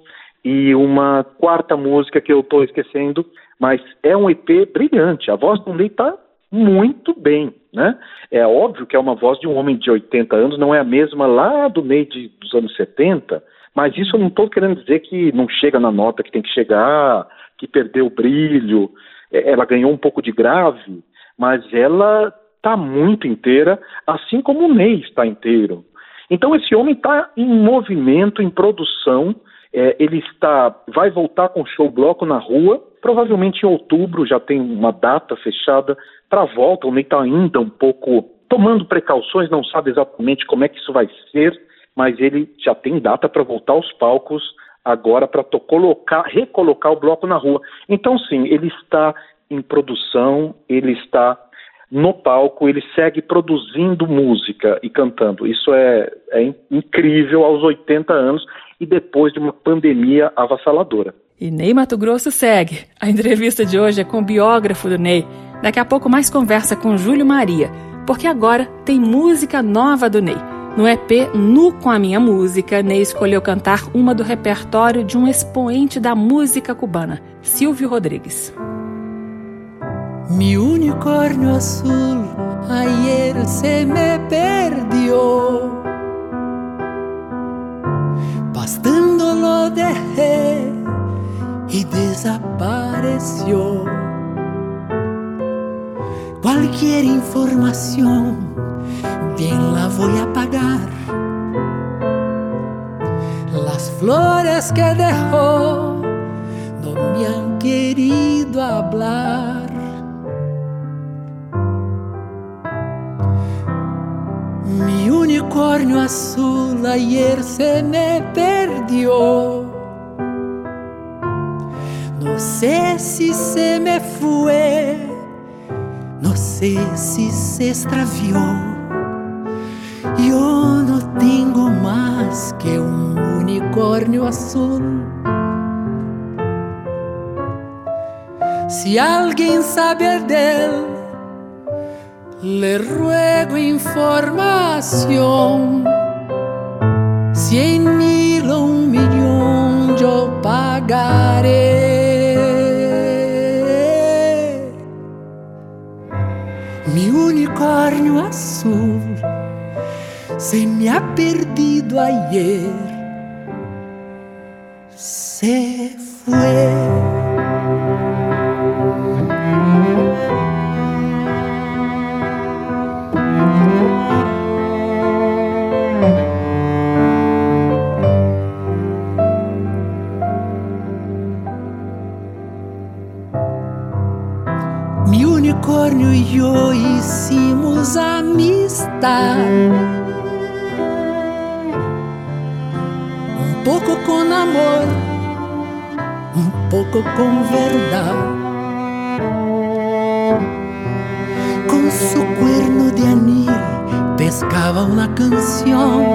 e uma quarta música que eu estou esquecendo, mas é um EP brilhante. A voz do Ney está muito bem, né? É óbvio que é uma voz de um homem de 80 anos, não é a mesma lá do Ney de, dos anos 70, mas isso eu não estou querendo dizer que não chega na nota que tem que chegar, que perdeu o brilho. É, ela ganhou um pouco de grave, mas ela está muito inteira, assim como o Ney está inteiro. Então esse homem está em movimento, em produção. É, ele está, vai voltar com show bloco na rua, provavelmente em outubro já tem uma data fechada para a volta. O Ney está ainda um pouco tomando precauções, não sabe exatamente como é que isso vai ser, mas ele já tem data para voltar aos palcos agora para colocar, recolocar o bloco na rua. Então sim, ele está em produção, ele está no palco, ele segue produzindo música e cantando. Isso é, é incrível aos 80 anos e depois de uma pandemia avassaladora. E Ney Mato Grosso segue. A entrevista de hoje é com o biógrafo do Ney. Daqui a pouco mais conversa com Júlio Maria, porque agora tem música nova do Ney. No EP Nu com a Minha Música, Ney escolheu cantar uma do repertório de um expoente da música cubana, Silvio Rodrigues. Mi unicornio azul ayer se me perdió. Pastando lo dejé y desapareció. Cualquier información bien la voy a pagar. Las flores que dejó no me han querido hablar. Mi unicornio azul ayer se me perdió. No sé si se me fue, no sé si se extravió. Yo no tengo más que un unicornio azul. Si alguien sabe de él, le ruego información. Cien mil o un millón yo pagaré. Mi unicornio azul se me ha perdido ayer. Se fue. Un poco con amor, un poco con verdad. Con su cuerno de anil pescaba una canción.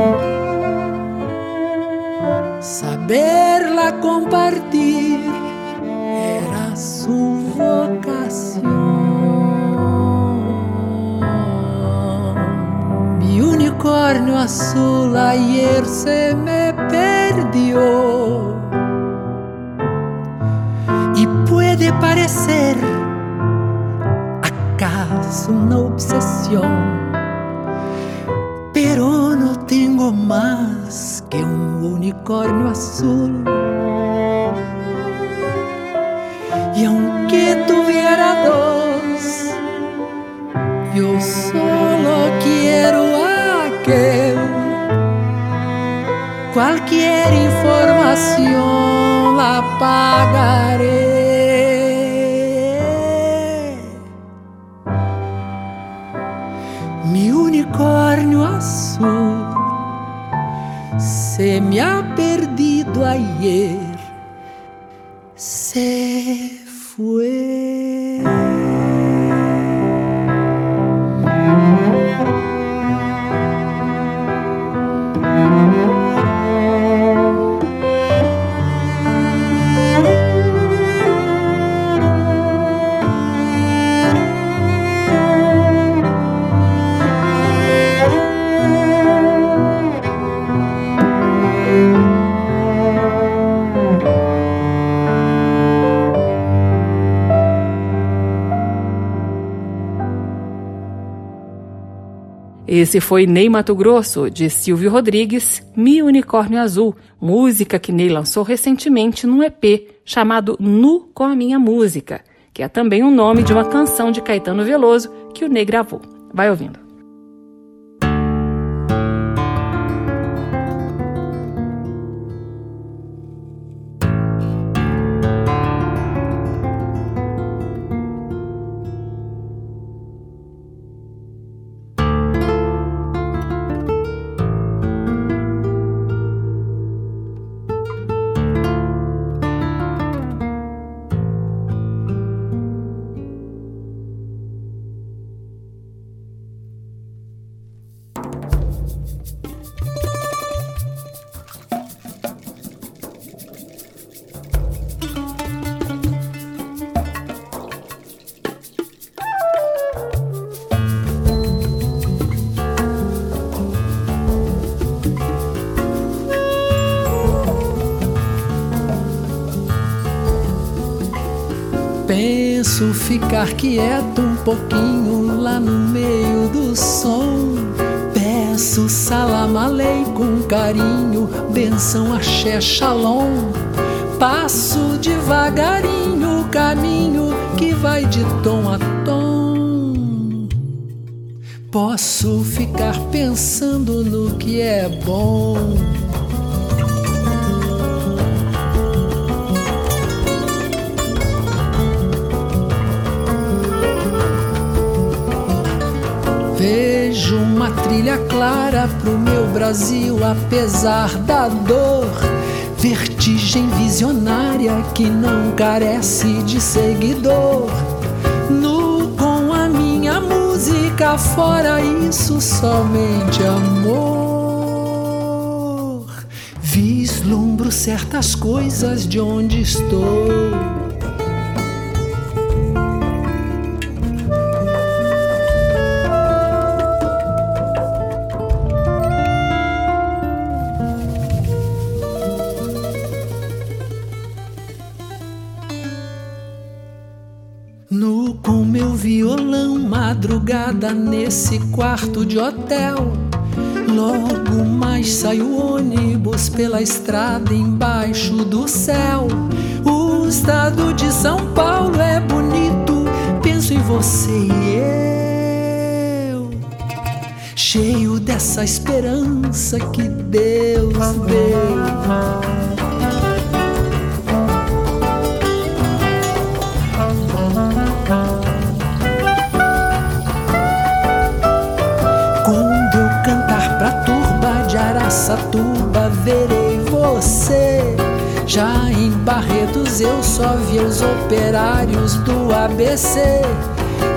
Saberla compartir era su vocación. Unicornio azul ayer se me perdió. Y puede parecer acaso una obsesión, pero no tengo más que un unicornio azul. Y aunque tuviera dos, Cualquier información la pagaré. Esse foi Ney Mato Grosso, de Silvio Rodrigues, Mi Unicórnio Azul, música que Ney lançou recentemente num EP chamado Nu com a Minha Música, que é também o nome de uma canção de Caetano Veloso que o Ney gravou. Vai ouvindo. Ficar quieto um pouquinho lá no meio do som. Peço salam com carinho, benção axé shalom. Passo devagarinho o caminho que vai de tom a tom. Posso ficar pensando no que é bom. Vejo uma trilha clara pro meu Brasil, apesar da dor. Vertigem visionária que não carece de seguidor. Nu com a minha música, fora isso, somente amor. Vislumbro certas coisas de onde estou. Nesse quarto de hotel. Logo mais sai o ônibus pela estrada embaixo do céu. O estado de São Paulo é bonito, penso em você e eu. Cheio dessa esperança que Deus deu. Araçatuba, verei você. Já em Barretos eu só vi os operários do ABC.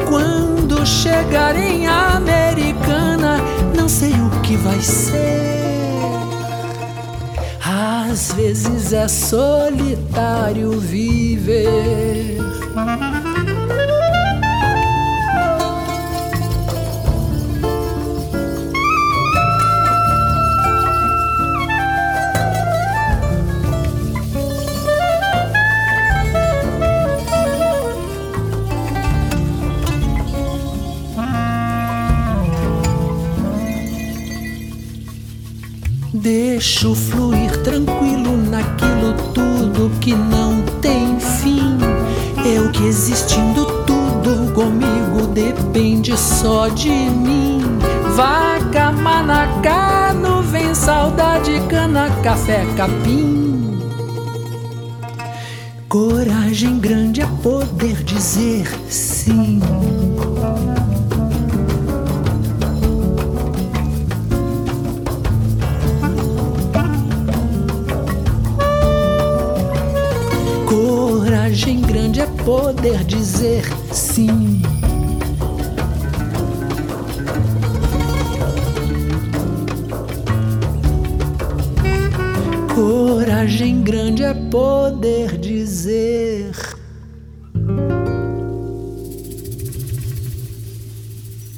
Quando chegar em Americana, não sei o que vai ser. Às vezes é solitário viver. De mim. Vaca, manacá, nuvem, saudade, cana, café, capim. Coragem grande é poder dizer sim. Coragem grande é poder dizer sim. Coragem grande é poder dizer.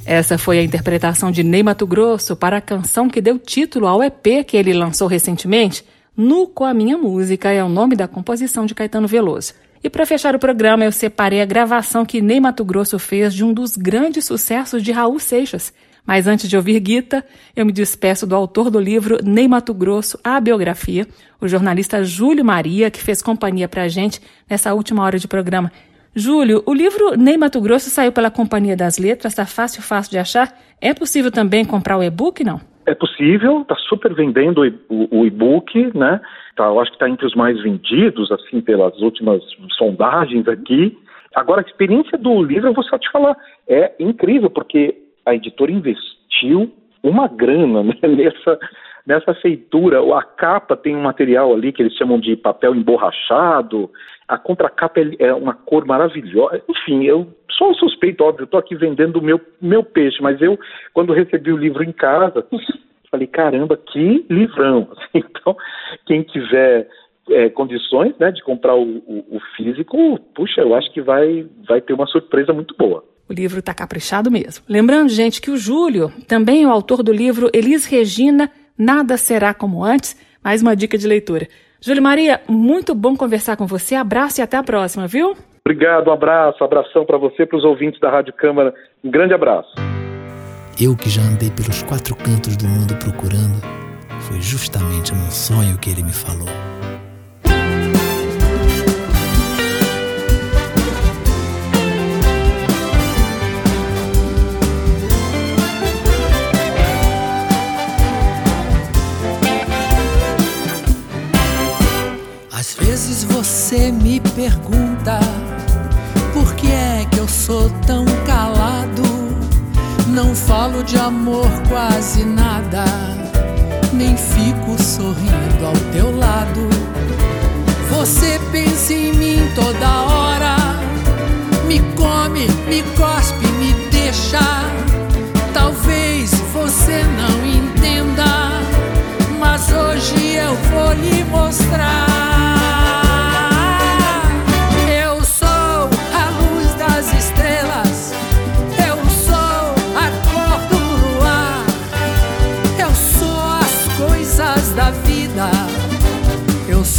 Essa foi a interpretação de Ney Mato Grosso para a canção que deu título ao EP que ele lançou recentemente. Nu com a minha música é o nome da composição de Caetano Veloso. E para fechar o programa, eu separei a gravação que Ney Mato Grosso fez de um dos grandes sucessos de Raul Seixas, mas antes de ouvir Guita, eu me despeço do autor do livro Ney Mato Grosso, a biografia, o jornalista Júlio Maria, que fez companhia para a gente nessa última hora de programa. Júlio, o livro Ney Mato Grosso saiu pela Companhia das Letras, está fácil, fácil de achar. É possível também comprar o e-book, não? É possível, está super vendendo o e-book, né? Tá, eu acho que está entre os mais vendidos, assim, pelas últimas sondagens aqui. Agora, a experiência do livro, eu vou só te falar, é incrível, porque a editora investiu uma grana né, <laughs> nessa, nessa feitura. A capa tem um material ali que eles chamam de papel emborrachado, a contracapa é uma cor maravilhosa. Enfim, eu sou um suspeito, óbvio, estou aqui vendendo o meu, meu peixe, mas eu, quando recebi o livro em casa, <laughs> falei, caramba, que livrão. <laughs> Então, quem tiver é, condições né, de comprar o, o, o, físico, puxa, eu acho que vai, vai ter uma surpresa muito boa. O livro está caprichado mesmo. Lembrando, gente, que o Júlio também é o autor do livro Elis Regina, Nada Será Como Antes. Mais uma dica de leitura. Júlio Maria, muito bom conversar com você. Abraço e até a próxima, viu? Obrigado, um abraço, abração para você, para os ouvintes da Rádio Câmara. Um grande abraço. Eu que já andei pelos quatro cantos do mundo procurando, foi justamente num sonho que ele me falou. Você me pergunta por que é que eu sou tão calado. Não falo de amor quase nada, nem fico sorrindo ao teu lado. Você pensa em mim toda hora, me come, me cospe, me deixa. Talvez você não entenda, mas hoje eu vou lhe mostrar.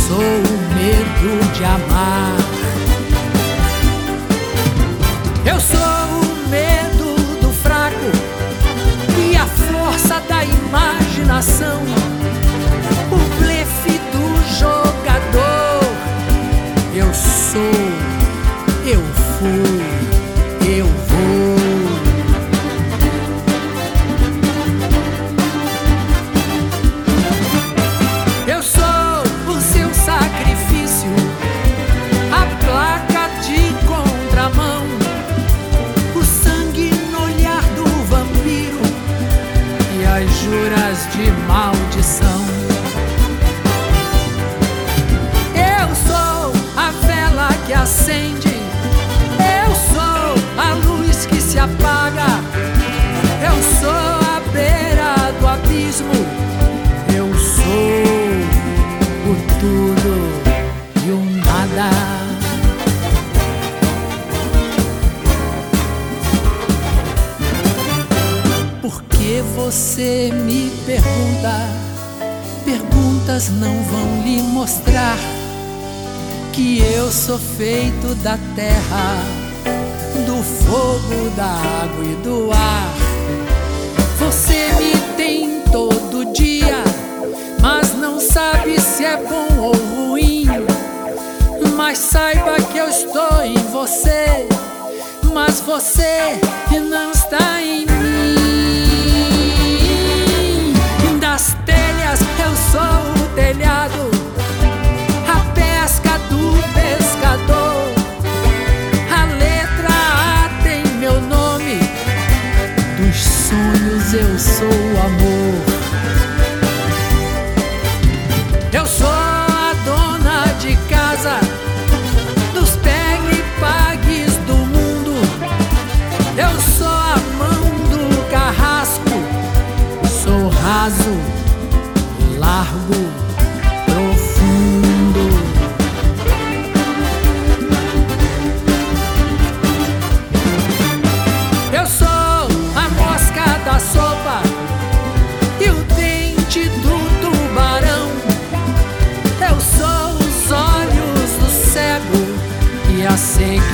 Sou o medo de amar. Eu sou o medo do fraco e a força da imaginação. O blefe do jogador. Eu sou, eu fui,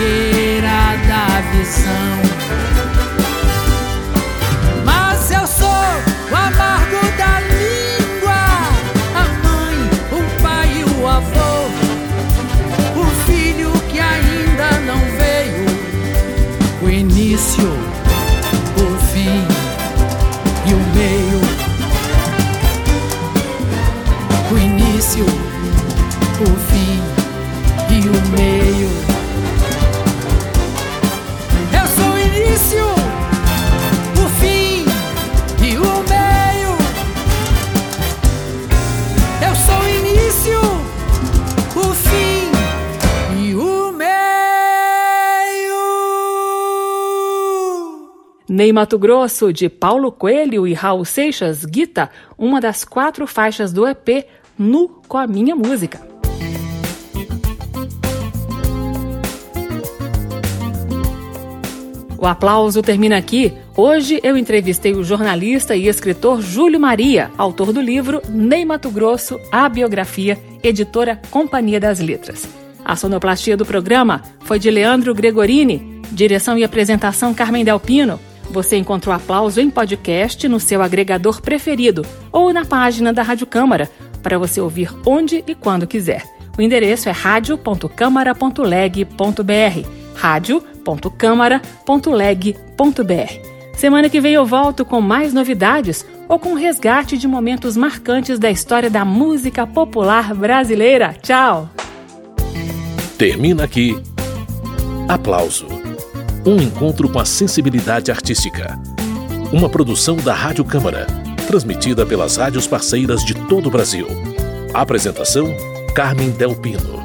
a Ney Mato Grosso, de Paulo Coelho e Raul Seixas, Guita, uma das quatro faixas do EP Nu com a Minha Música. O aplauso termina aqui. Hoje eu entrevistei o jornalista e escritor Júlio Maria, autor do livro Ney Mato Grosso, a biografia, editora Companhia das Letras. A sonoplastia do programa foi de Leandro Gregorini, direção e apresentação Carmen Delpino. Você encontrou aplauso em podcast no seu agregador preferido ou na página da Rádio Câmara, para você ouvir onde e quando quiser. O endereço é radio.câmara.leg.br radio.câmara.leg.br Semana que vem eu volto com mais novidades ou com resgate de momentos marcantes da história da música popular brasileira. Tchau! Termina aqui. Aplauso. Um encontro com a sensibilidade artística. Uma produção da Rádio Câmara, transmitida pelas rádios parceiras de todo o Brasil. Apresentação: Carmen Del Pino.